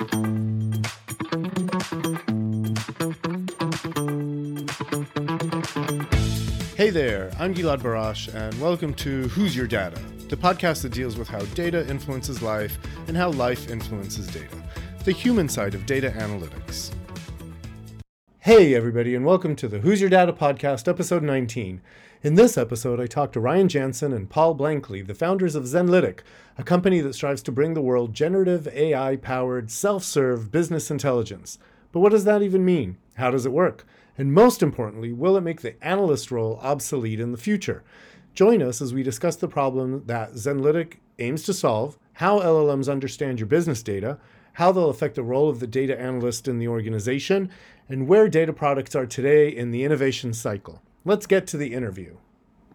Hey there, I'm Gilad Barash, and welcome to Who's Your Data, the podcast that deals with how data influences life and how life influences data, the human side of data analytics. Hey, everybody, and welcome to the Who's Your Data podcast, episode 19. In this episode, I talked to Ryan Janssen and Paul Blankley, the founders of Zenlytic, a company that strives to bring the world generative AI powered, self serve business intelligence. But what does that even mean? How does it work? And most importantly, will it make the analyst role obsolete in the future? Join us as we discuss the problem that Zenlytic aims to solve, how LLMs understand your business data, how they'll affect the role of the data analyst in the organization, and where data products are today in the innovation cycle. Let's get to the interview.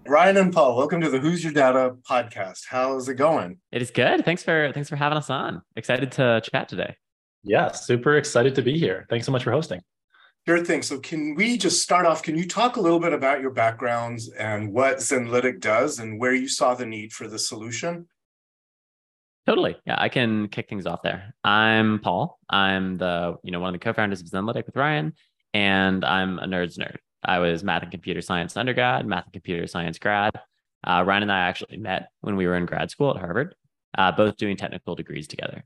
Ryan and Paul, welcome to the Who's Your Data podcast. How's it going? It is good. Thanks for thanks for having us on. Excited to chat today. Yeah, super excited to be here. Thanks so much for hosting. Sure thing. So, can we just start off? Can you talk a little bit about your backgrounds and what Zenlytic does and where you saw the need for the solution? Totally. Yeah, I can kick things off there. I'm Paul. I'm the, you know, one of the co-founders of Zenlytic with Ryan, and I'm a nerd's nerd. I was math and computer science undergrad, math and computer science grad. Uh, Ryan and I actually met when we were in grad school at Harvard, uh, both doing technical degrees together.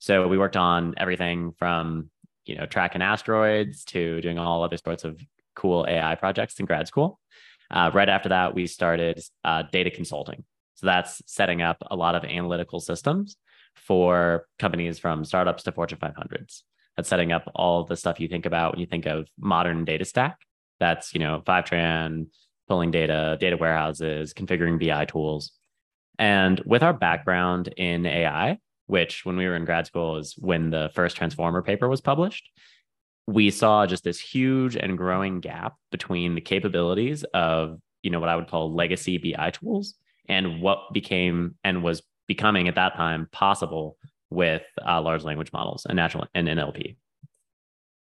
So we worked on everything from you know tracking asteroids to doing all other sorts of cool AI projects in grad school. Uh, right after that, we started uh, data consulting. So that's setting up a lot of analytical systems for companies from startups to Fortune 500s. That's setting up all the stuff you think about when you think of modern data stack that's, you know, Fivetran, pulling data, data warehouses, configuring BI tools. And with our background in AI, which when we were in grad school is when the first transformer paper was published, we saw just this huge and growing gap between the capabilities of, you know, what I would call legacy BI tools and what became and was becoming at that time possible with uh, large language models and natural and NLP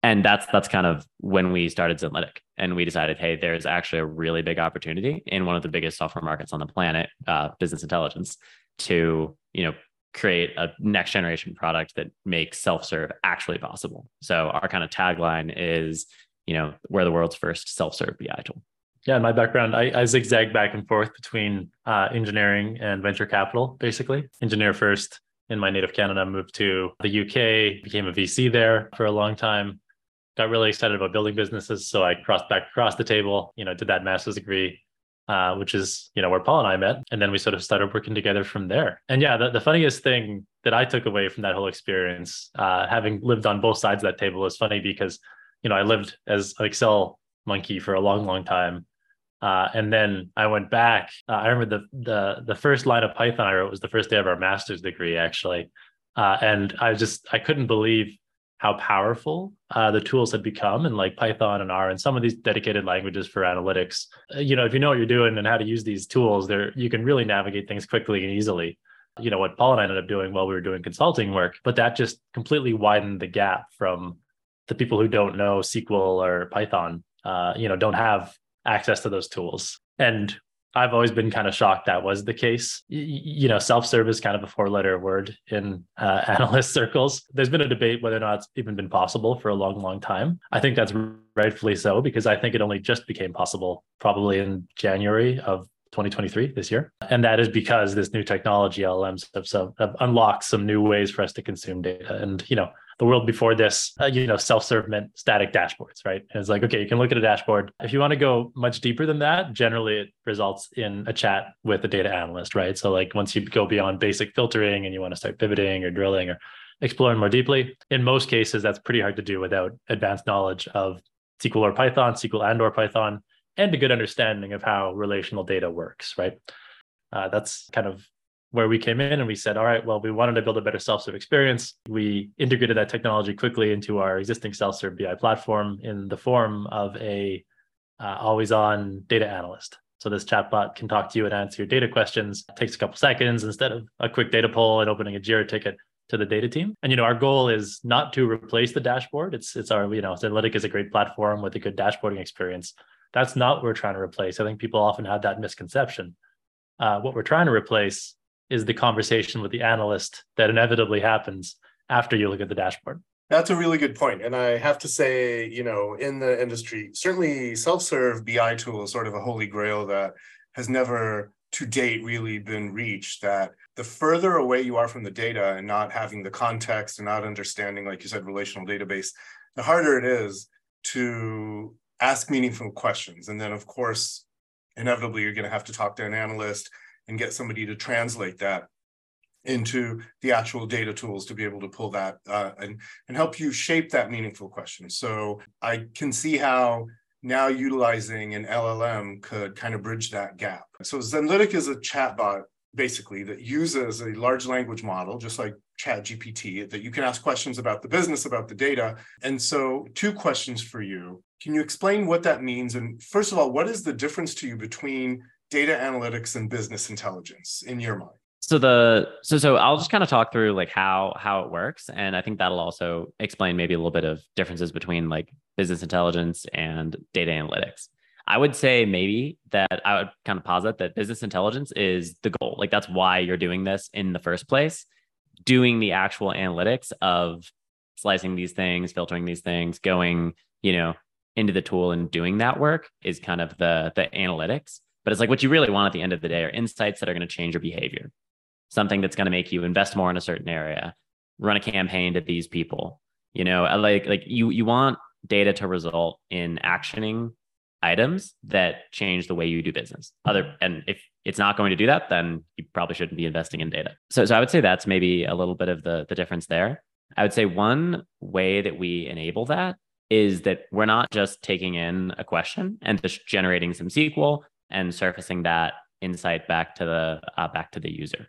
and that's that's kind of when we started Zenlytic, and we decided, hey, there's actually a really big opportunity in one of the biggest software markets on the planet, uh, business intelligence, to you know create a next generation product that makes self serve actually possible. So our kind of tagline is, you know, we're the world's first self serve BI tool. Yeah, in my background, I, I zigzag back and forth between uh, engineering and venture capital. Basically, engineer first in my native Canada, moved to the UK, became a VC there for a long time got really excited about building businesses. So I crossed back across the table, you know, did that master's degree, uh, which is, you know, where Paul and I met. And then we sort of started working together from there. And yeah, the, the funniest thing that I took away from that whole experience, uh, having lived on both sides of that table is funny because, you know, I lived as an Excel monkey for a long, long time. Uh, and then I went back. Uh, I remember the the the first line of Python I wrote was the first day of our master's degree, actually. Uh, and I just I couldn't believe how powerful uh, the tools had become and like python and r and some of these dedicated languages for analytics uh, you know if you know what you're doing and how to use these tools there you can really navigate things quickly and easily you know what paul and i ended up doing while we were doing consulting work but that just completely widened the gap from the people who don't know sql or python uh, you know don't have access to those tools and I've always been kind of shocked that was the case. You know, self-serve is kind of a four-letter word in uh, analyst circles. There's been a debate whether or not it's even been possible for a long, long time. I think that's rightfully so because I think it only just became possible probably in January of 2023 this year, and that is because this new technology LLMs have, some, have unlocked some new ways for us to consume data. And you know, the world before this, uh, you know, self-serve meant static dashboards, right? And it's like, okay, you can look at a dashboard. If you want to go much deeper than that, generally it results in a chat with a data analyst, right? So like once you go beyond basic filtering and you want to start pivoting or drilling or exploring more deeply, in most cases, that's pretty hard to do without advanced knowledge of SQL or Python, SQL and or Python, and a good understanding of how relational data works, right? Uh, that's kind of where we came in and we said, all right, well, we wanted to build a better self-serve experience. We integrated that technology quickly into our existing self-serve BI platform in the form of a uh, always-on data analyst. So this chatbot can talk to you and answer your data questions. It takes a couple seconds instead of a quick data pull and opening a Jira ticket to the data team. And you know, our goal is not to replace the dashboard. It's it's our you know, Zenlytic is a great platform with a good dashboarding experience. That's not what we're trying to replace. I think people often have that misconception. Uh, what we're trying to replace is the conversation with the analyst that inevitably happens after you look at the dashboard. That's a really good point. And I have to say, you know, in the industry, certainly self serve BI tool is sort of a holy grail that has never to date really been reached. That the further away you are from the data and not having the context and not understanding, like you said, relational database, the harder it is to ask meaningful questions. And then, of course, inevitably, you're going to have to talk to an analyst and get somebody to translate that into the actual data tools to be able to pull that uh, and, and help you shape that meaningful question. So I can see how now utilizing an LLM could kind of bridge that gap. So Zenlytic is a chatbot basically that uses a large language model, just like ChatGPT, that you can ask questions about the business, about the data. And so, two questions for you. Can you explain what that means? And first of all, what is the difference to you between data analytics and business intelligence in your mind? So the so so I'll just kind of talk through like how how it works, and I think that'll also explain maybe a little bit of differences between like business intelligence and data analytics. I would say maybe that I would kind of posit that business intelligence is the goal. Like that's why you're doing this in the first place. Doing the actual analytics of slicing these things, filtering these things, going, you know, into the tool and doing that work is kind of the the analytics. But it's like what you really want at the end of the day are insights that are going to change your behavior. Something that's going to make you invest more in a certain area, run a campaign to these people. You know, like like you you want data to result in actioning items that change the way you do business. Other and if it's not going to do that, then you probably shouldn't be investing in data. So so I would say that's maybe a little bit of the the difference there. I would say one way that we enable that is that we're not just taking in a question and just generating some SQL and surfacing that insight back to the uh, back to the user.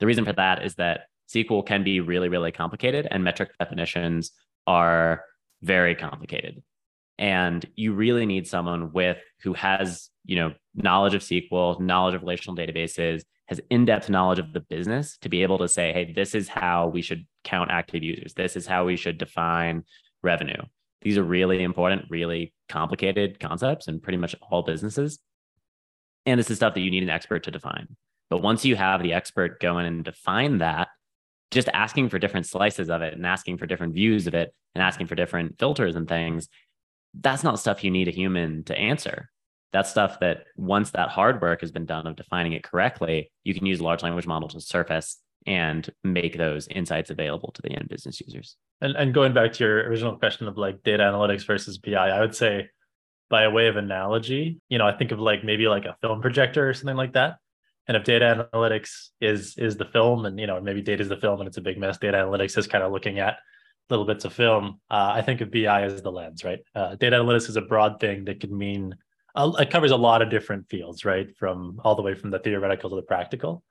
The reason for that is that SQL can be really really complicated and metric definitions are very complicated. And you really need someone with who has, you know, knowledge of SQL, knowledge of relational databases, has in-depth knowledge of the business to be able to say, hey, this is how we should count active users. This is how we should define revenue. These are really important, really complicated concepts in pretty much all businesses. And this is stuff that you need an expert to define. But once you have the expert go in and define that, just asking for different slices of it and asking for different views of it and asking for different filters and things that's not stuff you need a human to answer. That's stuff that once that hard work has been done of defining it correctly, you can use large language model to surface and make those insights available to the end business users. And, and going back to your original question of like data analytics versus BI, I would say by a way of analogy, you know, I think of like maybe like a film projector or something like that. And if data analytics is is the film and you know maybe data is the film and it's a big mess, data analytics is kind of looking at little bits of film, uh, I think of BI as the lens, right? Uh, data analytics is a broad thing that could mean uh, it covers a lot of different fields, right? From all the way from the theoretical to the practical.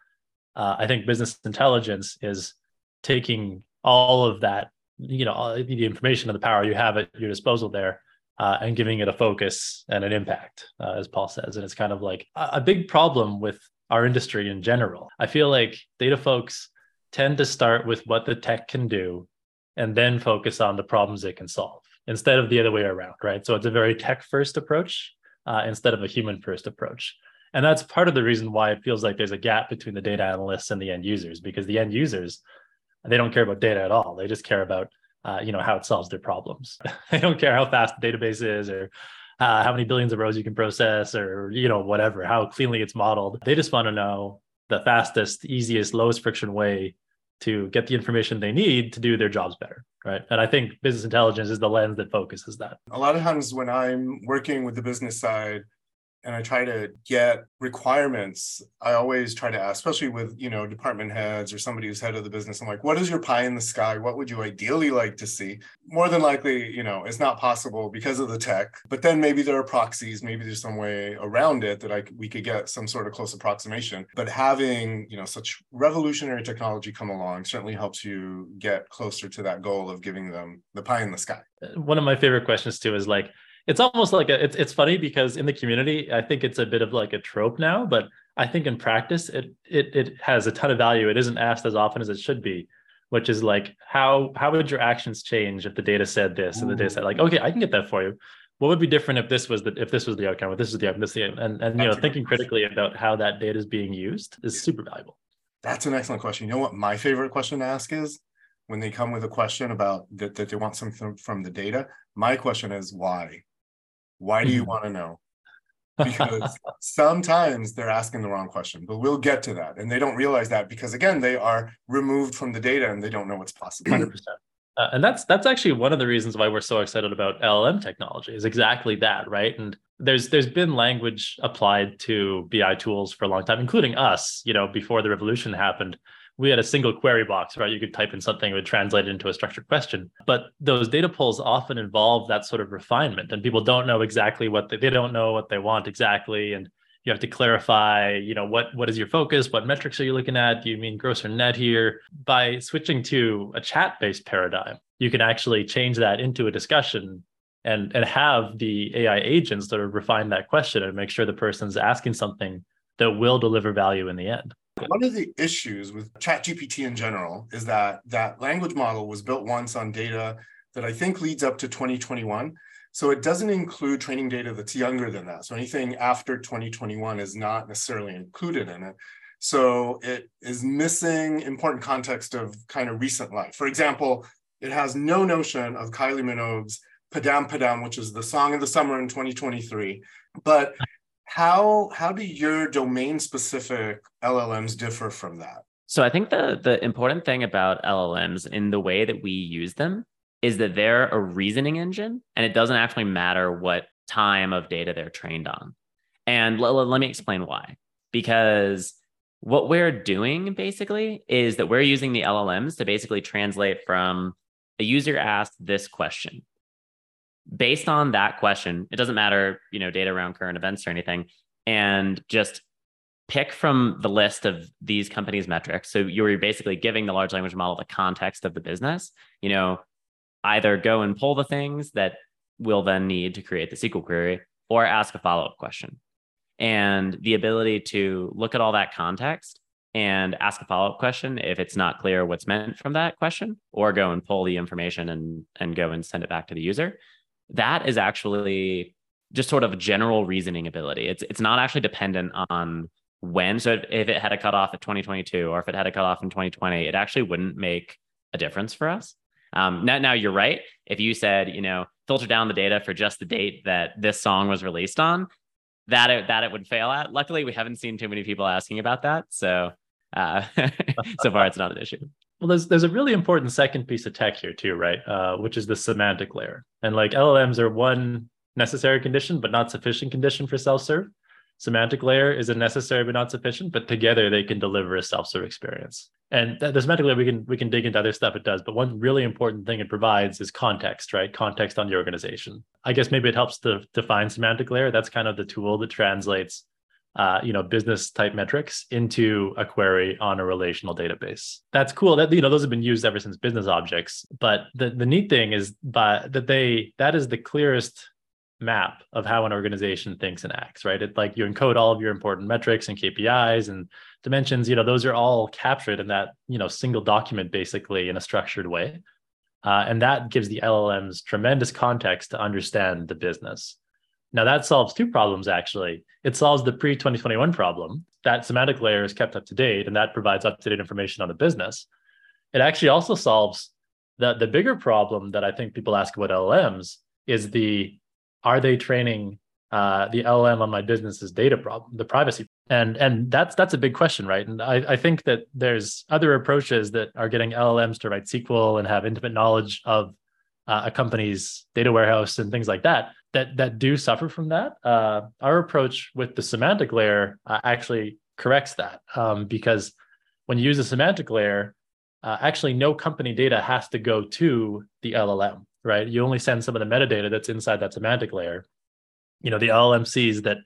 Uh, I think business intelligence is taking all of that, you know, the information and the power you have at your disposal there, uh, and giving it a focus and an impact, uh, as Paul says. And it's kind of like a, big problem with our industry in general. I feel like data folks tend to start with what the tech can do and then focus on the problems it can solve instead of the other way around, right? So it's a very tech first approach uh, instead of a human first approach. And that's part of the reason why it feels like there's a gap between the data analysts and the end users, because the end users, they don't care about data at all. They just care about, uh, you know, how it solves their problems. they don't care how fast the database is or uh, how many billions of rows you can process or, you know, whatever, how cleanly it's modeled. They just want to know the fastest, easiest, lowest friction way to get the information they need to do their jobs better right and i think business intelligence is the lens that focuses that a lot of times when i'm working with the business side and I try to get requirements, I always try to ask, especially with you know department heads or somebody who's head of the business. I'm like, what is your pie in the sky? What would you ideally like to see? More than likely, you know, it's not possible because of the tech. But then maybe there are proxies. Maybe there's some way around it that I we could get some sort of close approximation. But having you know such revolutionary technology come along certainly helps you get closer to that goal of giving them the pie in the sky. Uh, one of my favorite questions too is like it's almost like a, it's it's funny because in the community, I think it's a bit of like a trope now, but I think in practice it it it has a ton of value. It isn't asked as often as it should be, which is like how how would your actions change if the data said this and the data mm. said like okay I can get that for you. What would be different if this was the if this was the outcome, if this is the outcome, this the and and you know thinking critically about how that data is being used is super valuable. That's an excellent question. You know what my favorite question to ask is? when they come with a question about that, that they want something from the data, my question is why? Why do you mm-hmm. want to know? Because sometimes they're asking the wrong question, but we'll get to that. And they don't realize that because again, they are removed from the data and they don't know what's possible. 100%. Uh, and that's that's actually one of the reasons why we're so excited about LLM technology is exactly that, right? And there's there's been language applied to BI tools for a long time, including us. You know, before the revolution happened, we had a single query box, right? You could type in something, it would translate it into a structured question. But those data pulls often involve that sort of refinement, and people don't know exactly what they, they don't know what they want exactly, and you have to clarify, you know, what what is your focus? What metrics are you looking at? Do you mean gross or net here? By switching to a chat-based paradigm, you can actually change that into a discussion and and have the AI agents sort of refine that question and make sure the person's asking something that will deliver value in the end. One of the issues with ChatGPT in general is that that language model was built once on data that I think leads up to 2021. So it doesn't include training data that's younger than that. So anything after 2021 is not necessarily included in it. So it is missing important context of kind of recent life. For example, it has no notion of Kylie Minogue's Padam Padam, which is the song of the summer in 2023. But how how do your domain specific LLMs differ from that? So I think the the important thing about LLMs in the way that we use them is that they're a reasoning engine and it doesn't actually matter what time of data they're trained on. And l- let me explain why. Because what we're doing basically is that we're using the LLMs to basically translate from a user asked this question based on that question, it doesn't matter, you know, data around current events or anything, and just pick from the list of these companies' metrics. So you're basically giving the large language model the context of the business. You know, either go and pull the things that we'll then need to create the SQL query, or ask a follow up question. And the ability to look at all that context and ask a follow up question if it's not clear what's meant from that question, or go and pull the information and, and go and send it back to the user that is actually just sort of general reasoning ability. It's it's not actually dependent on when. So if it had a cutoff at 2022 or if it had a cutoff in 2020, it actually wouldn't make a difference for us. Um, now, now you're right. If you said, you know, filter down the data for just the date that this song was released on, that it, that it would fail at. Luckily, we haven't seen too many people asking about that. So uh, so far, it's not an issue. Well, there's there's a really important second piece of tech here too, right? Uh, which is the semantic layer. And like LLMs are one necessary condition, but not sufficient condition for self-serve. Semantic layer is a necessary but not sufficient, but together they can deliver a self-serve experience. And the semantic layer we can we can dig into other stuff it does, but one really important thing it provides is context, right? Context on the organization. I guess maybe it helps to define semantic layer. That's kind of the tool that translates uh, you know, business type metrics into a query on a relational database. That's cool. That you know, those have been used ever since BusinessObjects. But the the neat thing is by that they that is the clearest map of how an organization thinks and acts, right? It like you encode all of your important metrics and KPIs and dimensions, you know, those are all captured in that, you know, single document basically in a structured way. Uh, and that gives the LLMs tremendous context to understand the business. Now that solves two problems actually. It solves the pre 2021 problem. That semantic layer is kept up to date and that provides up to date information on the business. It actually also solves the, the bigger problem that I think people ask about LLMs is the are they training uh, the LLM on my business's data problem, the privacy, and and that's that's a big question, right? And I, I think that there's other approaches that are getting LLMs to write SQL and have intimate knowledge of uh, a company's data warehouse and things like that that that do suffer from that. Uh, our approach with the semantic layer uh, actually corrects that um, because when you use a semantic layer, uh, actually no company data has to go to the LLM, right? You only send some of the metadata that's inside that semantic layer. You know, the LLM sees that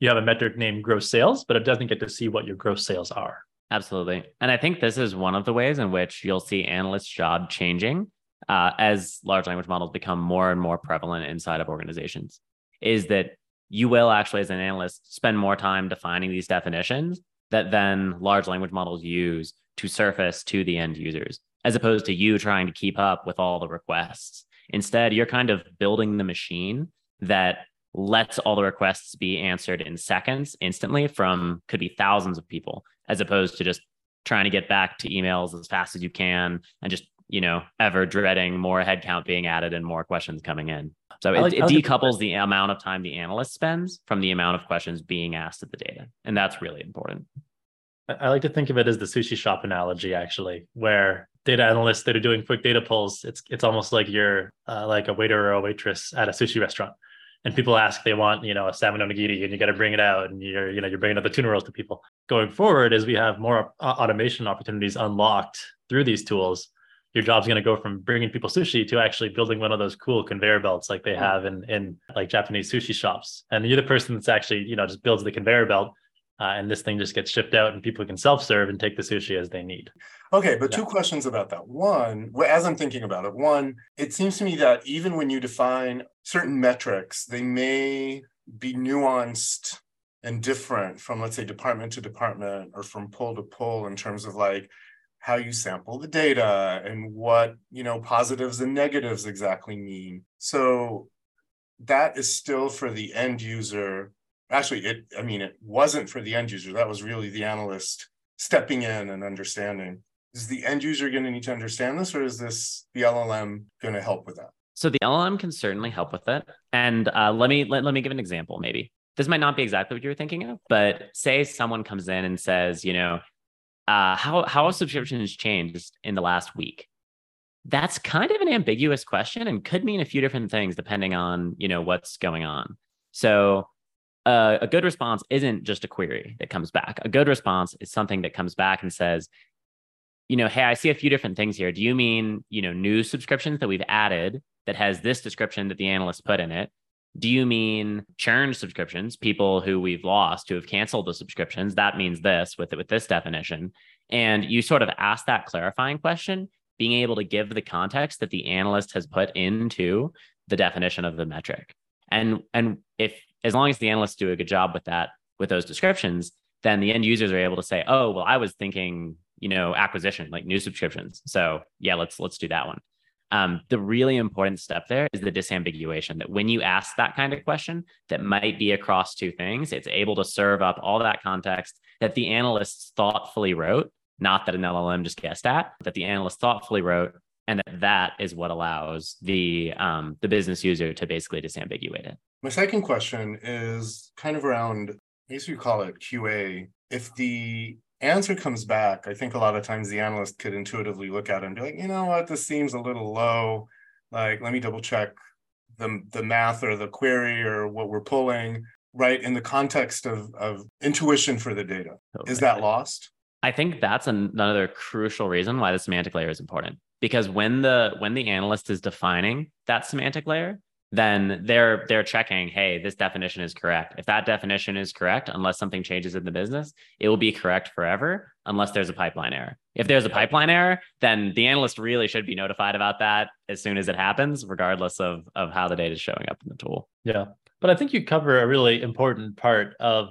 you have a metric named gross sales, but it doesn't get to see what your gross sales are. Absolutely. And I think this is one of the ways in which you'll see analysts' job changing uh, as large language models become more and more prevalent inside of organizations is that you will actually, as an analyst, spend more time defining these definitions that then large language models use to surface to the end users, as opposed to you trying to keep up with all the requests. Instead, you're kind of building the machine that lets all the requests be answered in seconds instantly from could be thousands of people, as opposed to just trying to get back to emails as fast as you can and just you know, ever dreading more headcount being added and more questions coming in. So it, like- it like decouples the amount of time the analyst spends from the amount of questions being asked of the data. And that's really important. I I like to think of it as the sushi shop analogy, actually, where data analysts that are doing quick data pulls, it's it's almost like you're uh, like a waiter or a waitress at a sushi restaurant, and people ask they want you know a salmon onigiri, and you got to bring it out, and you're you know you're bringing out the tuna rolls to people. Going forward, as we have more au- automation opportunities unlocked through these tools, your job's going to go from bringing people sushi to actually building one of those cool conveyor belts like they have in in like Japanese sushi shops, and you're the person that's actually you know just builds the conveyor belt uh, and this thing just gets shipped out and people can self-serve and take the sushi as they need Okay, but Yeah. two questions about that. One, as I'm thinking about it, one, it seems to me that even when you define certain metrics, they may be nuanced and different from, let's say, department to department or from pull to pull in terms of like how you sample the data and what, you know, positives and negatives exactly mean. So that is still for the end user. Actually, it, I mean, it wasn't for the end user. That was really the analyst stepping in and understanding is the end user going to need to understand this or is this the llm going to help with that So the LLM can certainly help with it. And uh, let me let, let me give an example. Maybe this might not be exactly what you were thinking of, but say someone comes in and says, you know, uh, how how subscriptions changed in the last week? That's kind of an ambiguous question and could mean a few different things depending on you know what's going on. So uh, a good response isn't just a query that comes back. A good response is something that comes back and says, you know, hey, I see a few different things here. Do you mean, you know, new subscriptions that we've added that has this description that the analyst put in it? Do you mean churned subscriptions, people who we've lost who have canceled the subscriptions? That means this with with this definition. And you sort of ask that clarifying question, being able to give the context that the analyst has put into the definition of the metric. And and if as long as the analysts do a good job with that with those descriptions, then the end users are able to say, "Oh, well, I was thinking, you know, acquisition, like new subscriptions. So yeah, let's let's do that one." Um, the really important step there is the disambiguation. That when you ask that kind of question, that might be across two things, it's able to serve up all that context that the analysts thoughtfully wrote, not that an LLM just guessed at, that the analyst thoughtfully wrote, and that that is what allows the um, the business user to basically disambiguate it. my second question is kind of around i guess you call it qa if the answer comes back i think a lot of times the analyst could intuitively look at it and be like you know what? This seems a little low. Like let me double check the, the math or the query or what we're pulling right in the context of, of intuition for the data. Is that lost? I think that's an- another crucial reason why the semantic layer is important. Because when the when the analyst is defining that semantic layer, then they're they're checking, hey, this definition is correct. If that definition is correct, unless something changes in the business, it will be correct forever unless there's a pipeline error. If there's a pipeline error, then the analyst really should be notified about that as soon as it happens, regardless of of how the data is showing up in the tool. Yeah. But I think you cover a really important part of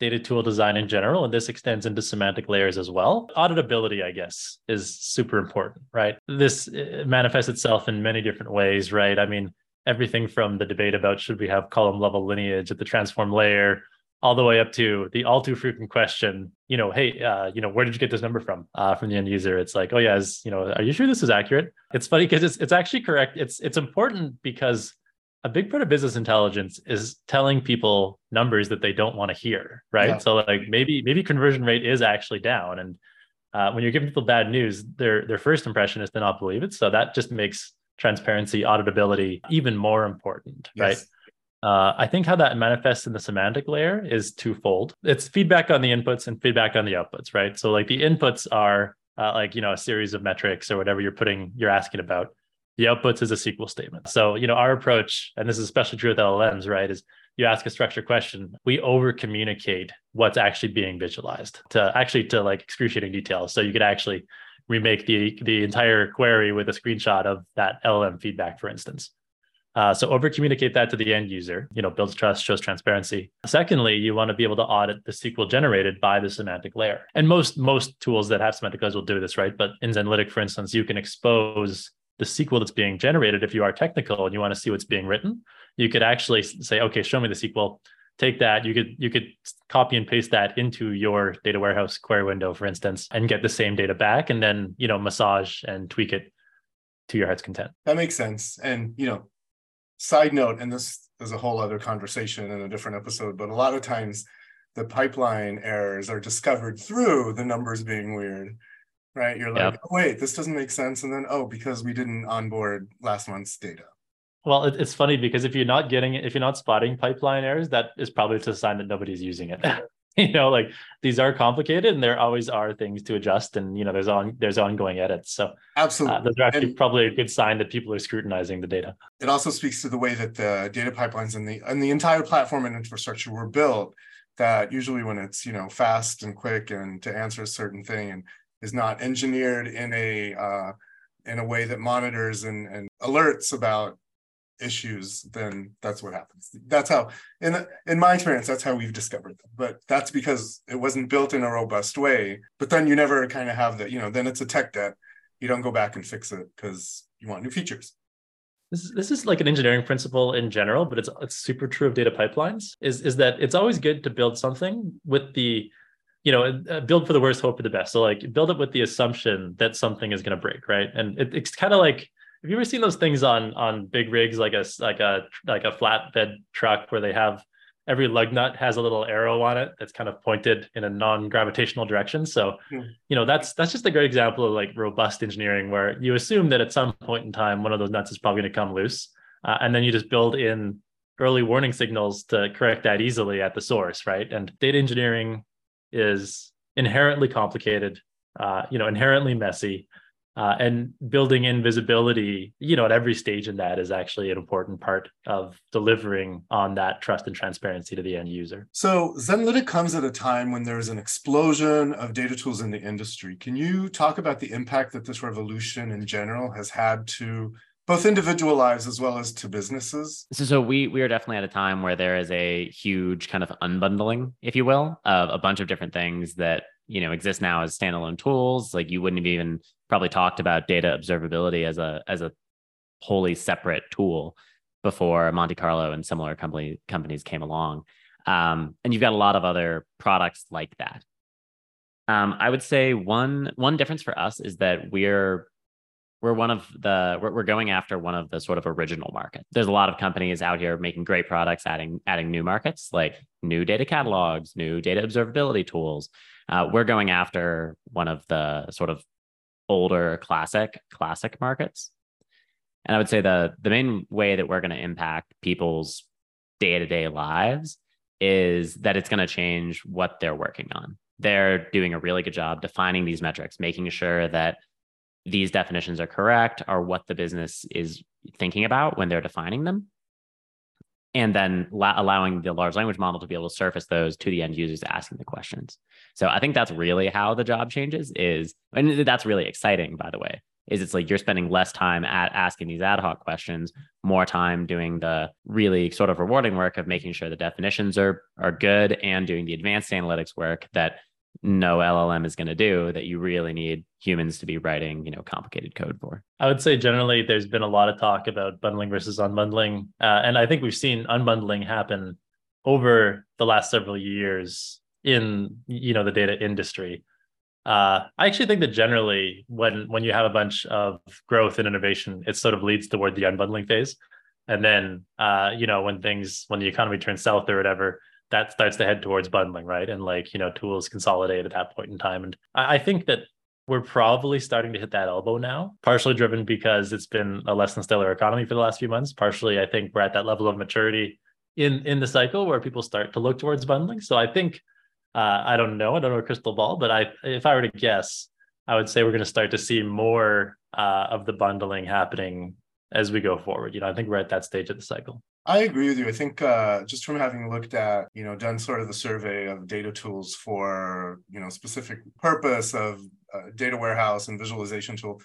data tool design in general, and this extends into semantic layers as well. Auditability, I guess, is super important, right? This uh, manifests itself in many different ways, right? I mean, everything from the debate about should we have column level lineage at the transform layer, all the way up to the all too frequent question, you know, hey, uh, you know, where did you get this number from? Uh, from the end user, it's like, oh yeah, is you know, are you sure this is accurate? It's funny because it's it's actually correct. It's it's important because a big part of business intelligence is telling people numbers that they don't want to hear right Yeah. so like maybe maybe conversion rate is actually down and uh, when you're giving people bad news their their first impression is to not believe it so that just makes transparency auditability even more important right uh, I think how that manifests in the semantic layer is twofold. It's feedback on the inputs and feedback on the outputs, right? So like the inputs are uh, like you know a series of metrics or whatever you're putting you're asking about. The outputs is a SQL statement. So you know our approach, and this is especially true with LLMs, right? Is you ask a structured question, we over communicate what's actually being visualized to actually to like excruciating detail. So you could actually remake the the entire query with a screenshot of that LLM feedback, for instance. Uh, so over communicate that to the end user, you know, builds trust, shows transparency. Secondly, you want to be able to audit the SQL generated by the semantic layer. And most most tools that have semantic layers will do this, right? But in Zenlytic, for instance, you can expose the SQL that's being generated if you are technical and you want to see what's being written. You could actually say, okay, show me the SQL. Take that. You could you could copy and paste that into your data warehouse query window, for instance, and get the same data back, and then you know massage and tweak it to your heart's content. That makes sense. And you know, side note, and this is a whole other conversation in a different episode, but a lot of times the pipeline errors are discovered through the numbers being weird. Right. You're like, yep. oh, wait, this doesn't make sense. And then, oh, because we didn't onboard last month's data. Well, it, it's funny because if you're not getting if you're not spotting pipeline errors, that is probably just a sign that nobody's using it. you know, like these are complicated and there always are things to adjust and you know there's on there's ongoing edits. So absolutely, uh, those are actually and probably a good sign that people are scrutinizing the data. It also speaks to the way that the data pipelines and the and the entire platform and infrastructure were built that usually when it's you know fast and quick and to answer a certain thing and is not engineered in a uh, in a way that monitors and, and alerts about issues then that's what happens that's how in in my experience that's how we've discovered them but that's because it wasn't built in a robust way but then you never kind of have the you know then it's a tech debt you don't go back and fix it because you want new features this is, this is like an engineering principle in general, but it's it's super true of data pipelines. Is is that it's always good to build something with the, you know, uh, build for the worst, hope for the best. So like build it with the assumption that something is going to break, right? And it, it's kind of like have you ever seen those things on on big rigs like a like a like a flatbed truck where they have every lug nut has a little arrow on it that's kind of pointed in a non-gravitational direction? So mm. you know that's that's just a great example of like robust engineering where you assume that at some point in time one of those nuts is probably going to come loose uh, and then you just build in early warning signals to correct that easily at the source right? And data engineering is inherently complicated uh, you know inherently messy uh, and building in visibility you know at every stage in that is actually an important part of delivering on that trust and transparency to the end user. So zenlytic comes at a time when there's an explosion of data tools in the industry. Can you talk about the impact that this revolution in general has had to both individual lives as well as to businesses? So, so we we are definitely at a time where there is a huge kind of unbundling if you will of a bunch of different things that you know exist now as standalone tools like you wouldn't have even probably talked about data observability as a as a wholly separate tool before monte carlo and similar company companies came along. Um, and you've got a lot of other products like that. Um, i would say one one difference for us is that we're we're one of the we're, going after one of the sort of original market. There's a lot of companies out here making great products adding adding new markets like new data catalogs new data observability tools uh, we're going after one of the sort of older classic classic markets. And I would say the the main way that we're going to impact people's day-to-day lives is that it's going to change what they're working on. They're doing a really good job defining these metrics, making sure that these definitions are correct, are what the business is thinking about when they're defining them and then la- allowing the large language model to be able to surface those to the end users asking the questions. So I think that's really how the job changes is, and that's really exciting, by the way, is it's like you're spending less time at asking these ad hoc questions, more time doing the really sort of rewarding work of making sure the definitions are are good and doing the advanced analytics work that no LLM is going to do that you really need humans to be writing, you know, complicated code for. I would say generally there's been a lot of talk about bundling versus unbundling, uh, and I think we've seen unbundling happen over the last several years in you know the data industry. Uh, I actually think that generally when when you have a bunch of growth and innovation, it sort of leads toward the unbundling phase, and then uh, you know when things when the economy turns south or whatever that starts to head towards bundling, right? And like, you know, tools consolidate at that point in time. And I, I think that we're probably starting to hit that elbow now, partially driven because it's been a less than stellar economy for the last few months. Partially, I think we're at that level of maturity in in the cycle where people start to look towards bundling. So I think uh, I don't know, I don't know a crystal ball, but I if I were to guess, I would say we're going to start to see more uh, of the bundling happening as we go forward. You know, I think we're at that stage of the cycle. I agree with you. I think uh, just from having looked at, you know, done sort of the survey of data tools for, you know, specific purpose of uh, data warehouse and visualization tool,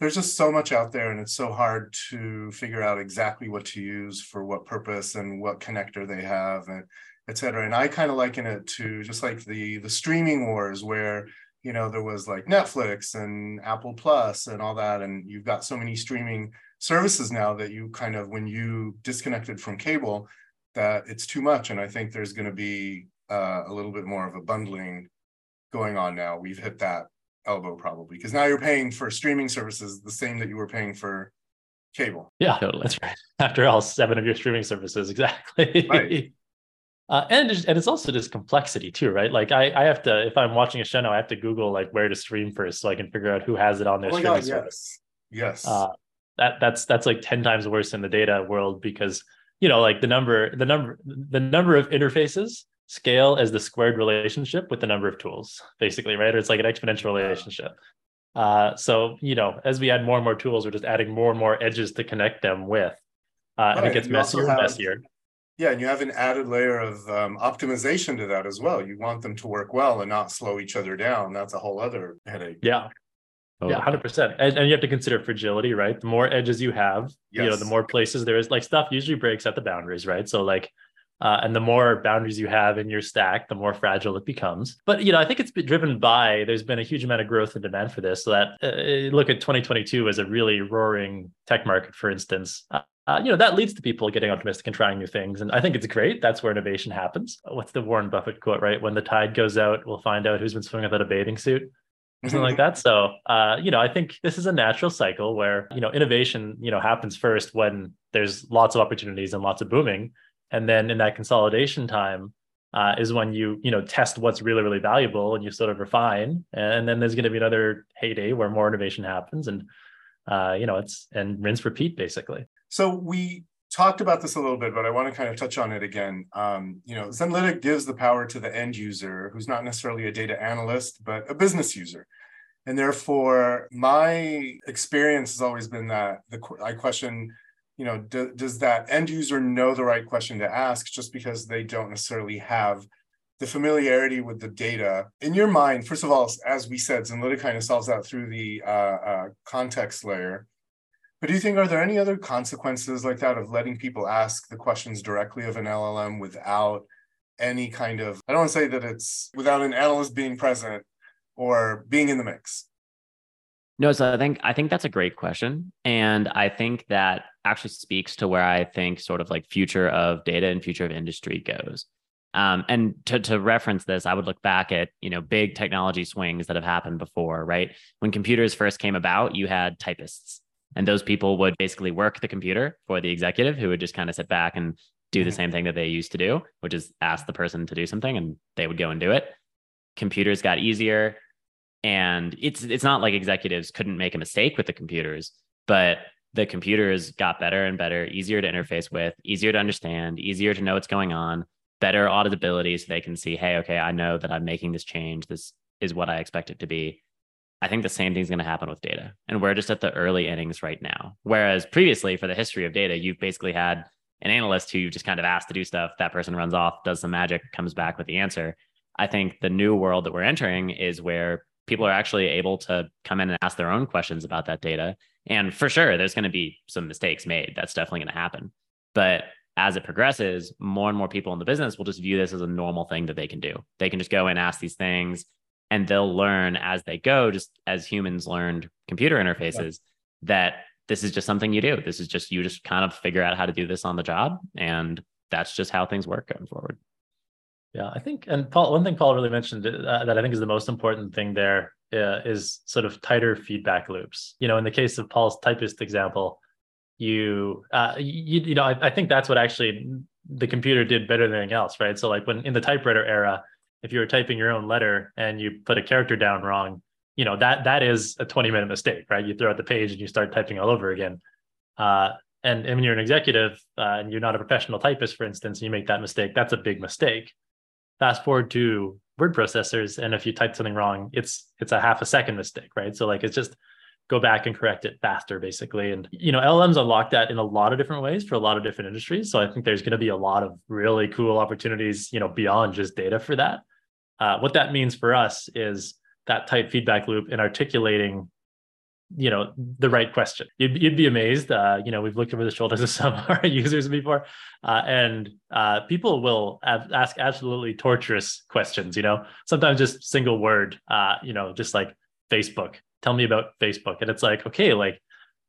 there's just so much out there and it's so hard to figure out exactly what to use for what purpose and what connector they have and et cetera. And I kind of liken it to just like the the streaming wars where you know there was like Netflix and Apple Plus and all that, and you've got so many streaming services now that you kind of when you disconnected from cable that it's too much and i think there's going to be uh, a little bit more of a bundling going on now we've hit that elbow probably because now you're paying for streaming services the same that you were paying for cable. Yeah, Totally. that's right. After all, seven of your streaming services, exactly. Right. Uh, and it's- and it's also just complexity too, right? Like I, I have to if I'm watching a show now, I have to Google like where to stream first, so I can figure out who has it on their Oh streaming god, service. yes. Yes. Uh, that that's that's like ten times worse in the data world because you know like the number the number the number of interfaces scale as the squared relationship with the number of tools, basically, right? Or it's like an exponential relationship. Uh, so you know, as we add more and more tools, we're just adding more and more edges to connect them with, uh, and it gets messier and messier. Yeah, and you have an added layer of um, optimization to that as well. You want them to work well and not slow each other down. That's a whole other headache. Yeah, yeah, hundred percent. And, and you have to consider fragility, right? The more edges you have, you know, the more places there is. Like stuff usually breaks at the boundaries, right? So like, uh, and the more boundaries you have in your stack, the more fragile it becomes. But you know, I think it's been driven by there's been a huge amount of growth and demand for this. So that uh, look at 2022 as a really roaring tech market, for instance. Uh, uh, you know that leads to people getting optimistic and trying new things, and I think it's great. That's where innovation happens. What's the Warren Buffett quote? Right, when the tide goes out, we'll find out who's been swimming without a bathing suit something like that. So, uh, you know, I think this is a natural cycle where you know innovation, you know, happens first when there's lots of opportunities and lots of booming, and then in that consolidation time uh, is when you you know test what's really really valuable and you sort of refine, and then there's going to be another heyday where more innovation happens, and uh, you know, it's and rinse repeat basically. So we talked about this a little bit, but I want to kind of touch on it again. Um, you know, Zenlytic gives the power to the end user, who's not necessarily a data analyst, but a business user. And therefore, my experience has always been that the I question, you know, do, does that end user know the right question to ask just because they don't necessarily have the familiarity with the data in your mind? First of all, as we said, Zenlytic kind of solves that through the uh, uh, context layer. But do you think are there any other consequences like that of letting people ask the questions directly of an LLM without any kind of I don't want to say that it's without an analyst being present or being in the mix. No, so I think I think that's a great question, and I think that actually speaks to where I think sort of like future of data and future of industry goes. Um, and to to reference this, I would look back at you know big technology swings that have happened before, right? When computers first came about, you had typists, and those people would basically work the computer for the executive, who would just kind of sit back and do the Mhm. same thing that they used to do, which is ask the person to do something, and they would go and do it. Computers got easier and it's it's not like executives couldn't make a mistake with the computers but the computers got better and better easier to interface with easier to understand easier to know what's going on better auditability so they can see hey okay i know that i'm making this change this is what i expect it to be i think the same thing's going to happen with data and we're just at the early innings right now whereas previously for the history of data you've basically had an analyst who you've just kind of asked to do stuff that person runs off does some magic comes back with the answer i think the new world that we're entering is where people are actually able to come in and ask their own questions about that data. And for sure, there's going to be some mistakes made. That's definitely going to happen. But as it progresses, more and more people in the business will just view this as a normal thing that they can do. They can just go and ask these things and they'll learn as they go, just as humans learned computer interfaces, that this is just something you do. This is just, you just kind of figure out how to do this on the job. And that's just how things work going forward. Yeah, I think, and Paul, one thing Paul really mentioned uh, that I think is the most important thing there uh, is sort of tighter feedback loops. You know, in the case of Paul's typist example, you, uh, you, you know, I, I think that's what actually the computer did better than anything else, right? So, like when in the typewriter era, if you were typing your own letter and you put a character down wrong, you know that that is a 20 minute mistake, right? You throw out the page and you start typing all over again. Uh, and, and when you're an executive uh, and you're not a professional typist, for instance, and you make that mistake, that's a big mistake fast forward to word processors and if you type something wrong it's it's a half a second mistake right so like it's just go back and correct it faster basically. And you know llms unlock that in a lot of different ways for a lot of different industries. So i think there's going to be a lot of really cool opportunities you know beyond just data for that. Uh, what that means for us is that tight feedback loop and articulating you know the right question. You'd, you'd be amazed uh, you know we've looked over the shoulders of some of our users before uh, and uh, people will ask absolutely torturous questions you know? Sometimes just single word uh, you know just like facebook tell me about facebook and it's like okay like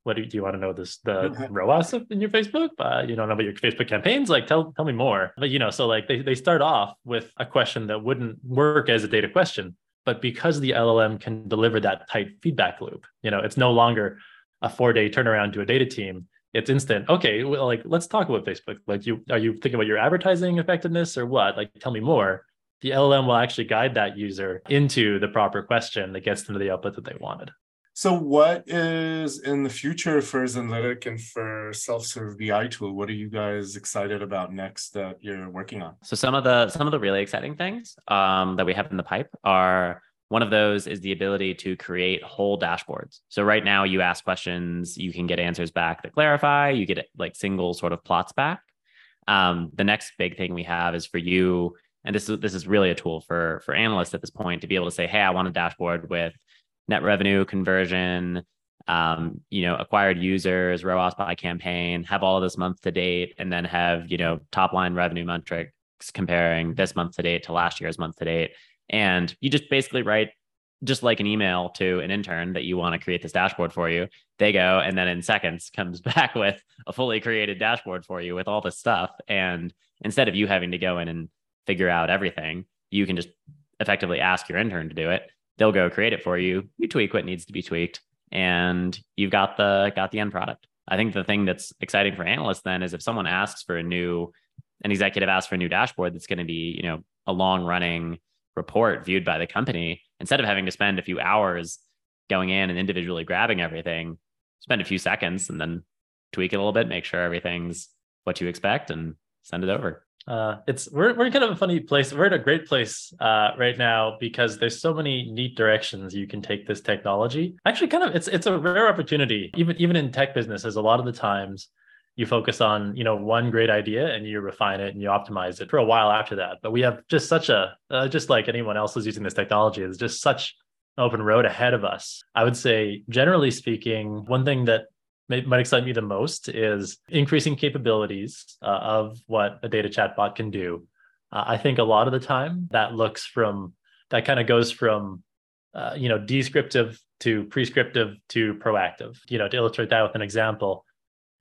what do you, do you want to know this the ROAS in your Facebook? Uh, you don't know about your Facebook campaigns? Like tell tell me more. But you know, so like they, they start off with a question that wouldn't work as a data question, but because the LLM can deliver that tight feedback loop, you know, it's no longer a four day turnaround to a data team. It's instant. Okay, well, like let's talk about Facebook. Like, you are you thinking about your advertising effectiveness or what? Like, tell me more. The LLM will actually guide that user into the proper question that gets them to the output that they wanted. So, what is in the future for Zenlytic and for self-serve BI tool? What are you guys excited about next that you're working on? So, some of the some of the really exciting things um, that we have in the pipe are one of those is the ability to create whole dashboards. So right now, you ask questions, you can get answers back that clarify. You get like single sort of plots back. Um, the next big thing we have is for you, and this is this is really a tool for for analysts at this point to be able to say, hey, I want a dashboard with net revenue conversion, um, you know, acquired users, ROAS by campaign, have all this month to date, and then have, you know, top line revenue metrics comparing this month to date to last year's month to date. And you just basically write just like an email to an intern that you want to create this dashboard for you. They go and then in seconds comes back with a fully created dashboard for you with all this stuff. And instead of you having to go in and figure out everything, you can just effectively ask your intern to do it they'll go create it for you. You tweak what needs to be tweaked, and you've got the got the end product. I think the thing that's exciting for analysts then is if someone asks for a new, an executive asks for a new dashboard that's going to be, you know, a long running report viewed by the company, instead of having to spend a few hours going in and individually grabbing everything, spend a few seconds and then tweak it a little bit, make sure everything's what you expect and send it over uh, it's we're we're in kind of a funny place. We're in a great place uh, right now because there's so many neat directions you can take this technology. Actually, kind of it's it's a rare opportunity. Even even in tech businesses, a lot of the times you focus on you know one great idea and you refine it and you optimize it for a while after that. But we have just such a uh, just like anyone else who's using this technology, there's just such open road ahead of us. I would say, generally speaking, one thing that might excite me the most is increasing capabilities uh, of what a data chatbot can do. Uh, I think a lot of the time that looks from that kind of goes from uh, you know descriptive to prescriptive to proactive. You know, to illustrate that with an example,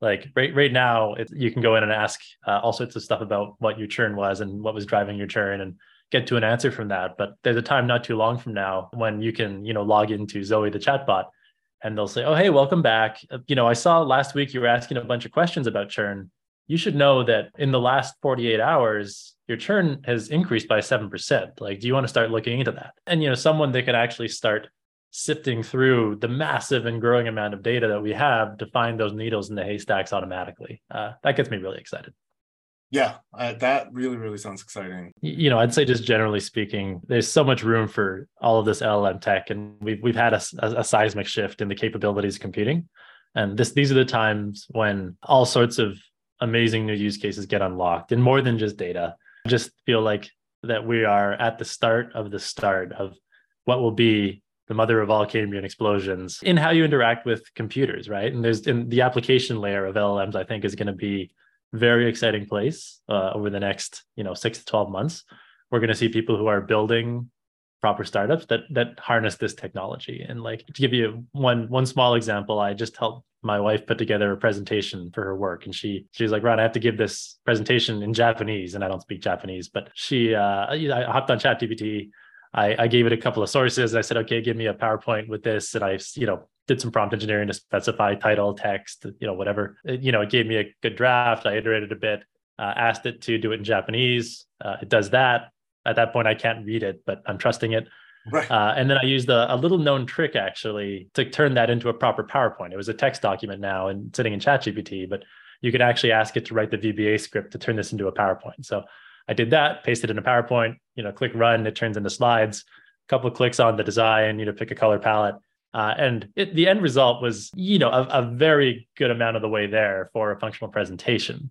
like right right now, it, you can go in and ask uh, all sorts of stuff about what your churn was and what was driving your churn and get to an answer from that. But there's a time not too long from now when you can you know log into Zoe the chatbot and they'll say, "Oh, hey, welcome back. Uh, you know, I saw last week you were asking a bunch of questions about churn. You should know that in the last 48 hours, your churn has increased by 7%. Like, do you want to start looking into that?" And you know, someone that can actually start sifting through the massive and growing amount of data that we have to find those needles in the haystacks automatically. Uh, that gets me really excited. Yeah, uh, that really, really sounds exciting. You know, I'd say just generally speaking, there's so much room for all of this LLM tech, and we've we've had a, a, seismic shift in the capabilities of computing, and this these are the times when all sorts of amazing new use cases get unlocked, and more than just data. I just feel like that we are at the start of the start of what will be the mother of all Cambrian explosions in how you interact with computers, right? And there's in the application layer of LLMs, I think, is going to be very exciting place uh, over the next you know six to 12 months we're going to see people who are building proper startups that that harness this technology and like to give you one one small example i just helped my wife put together a presentation for her work and she she's like ron i have to give this presentation in japanese and i don't speak japanese but she uh i hopped on chat gpt I, I gave it a couple of sources. I said, okay, give me a PowerPoint with this. And I, you know, did some prompt engineering to specify title, text, you know, whatever. It, you know, it gave me a good draft. I iterated a bit, uh, asked it to do it in Japanese. Uh, it does that. At that point, I can't read it, but I'm trusting it. Right. Uh, and then I used a, a, little known trick actually to turn that into a proper PowerPoint. It was a text document now and sitting in ChatGPT, but you could actually ask it to write the VBA script to turn this into a PowerPoint. So I did that, pasted in a PowerPoint, you know, click run, it turns into slides, a couple of clicks on the design, you know, pick a color palette. Uh, and it, the end result was, you know, a, a, very good amount of the way there for a functional presentation.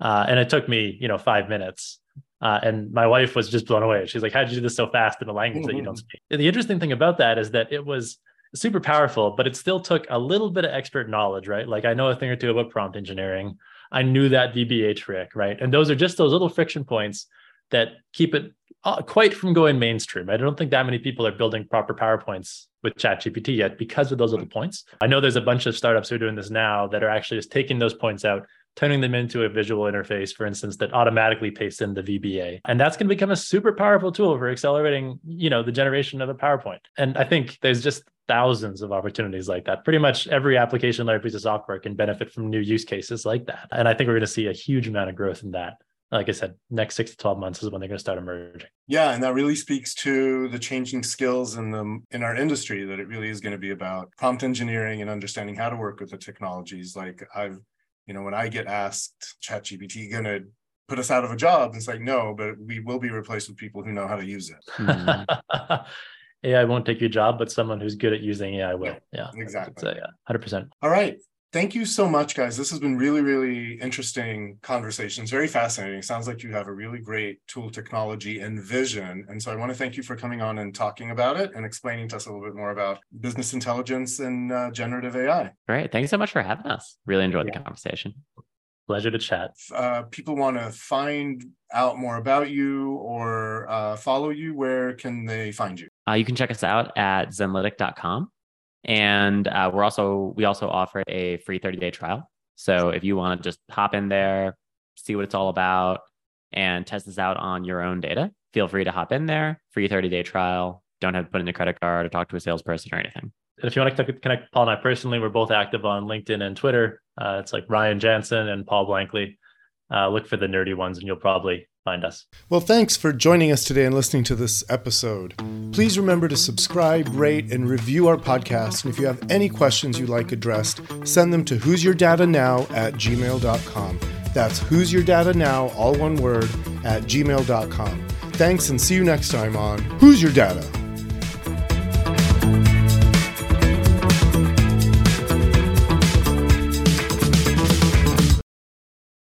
Uh, and it took me, you know, five minutes. Uh, and my wife was just blown away. She's like, "How did you do this so fast in a language that you don't mm-hmm. speak?" And the interesting thing about that is that it was super powerful, but it still took a little bit of expert knowledge, right? Like I know a thing or two about prompt engineering. I knew that VBA trick, right? And those are just those little friction points that keep it Uh, quite from going mainstream. I don't think that many people are building proper PowerPoints with ChatGPT yet because of those little mm-hmm. points. I know there's a bunch of startups who are doing this now that are actually just taking those points out, turning them into a visual interface, for instance, that automatically pastes in the VBA. And that's going to become a super powerful tool for accelerating, you know, the generation of a PowerPoint. And I think there's just thousands of opportunities like that. Pretty much every application layer piece of software can benefit from new use cases like that. And I think we're going to see a huge amount of growth in that like I said, next six to 12 months is when they're going to start emerging. Yeah. And that really speaks to the changing skills in the in our industry that it really is going to be about prompt engineering and understanding how to work with the technologies. Like I've, you know, when I get asked ChatGPT gonna put us out of a job, it's like, no, but we will be replaced with people who know how to use it. Mm-hmm. AI won't take your job, but someone who's good at using AI will. Yeah, exactly. Say, yeah, hundred percent. All right. Thank you so much, guys. This has been really, really interesting conversations. Very fascinating. Sounds like you have a really great tool technology and vision. And so I want to thank you for coming on and talking about it and explaining to us a little bit more about business intelligence and uh, generative AI. Great. Thanks so much for having us. Really enjoyed yeah. the conversation. Pleasure to chat. Uh, people want to find out more about you or uh, follow you. Where can they find you? Uh, you can check us out at zenlytic.com and uh, we're also we also offer a free 30 day trial. So if you want to just hop in there, see what it's all about, and test this out on your own data, feel free to hop in there. Free 30 day trial. Don't have to put in a credit card or talk to a salesperson or anything. And if you want to connect Paul and I personally, we're both active on LinkedIn and Twitter. Uh, it's like Ryan Janssen and Paul Blankley. Uh, look for the nerdy ones, and you'll probably find us. Well, thanks for joining us today and listening to this episode. Please remember to subscribe, rate, and review our podcast. And if you have any questions you'd like addressed, send them to who's your data now at gmail.com. That's who's your data now, all one word, at gmail.com. Thanks and see you next time on Who's Your Data?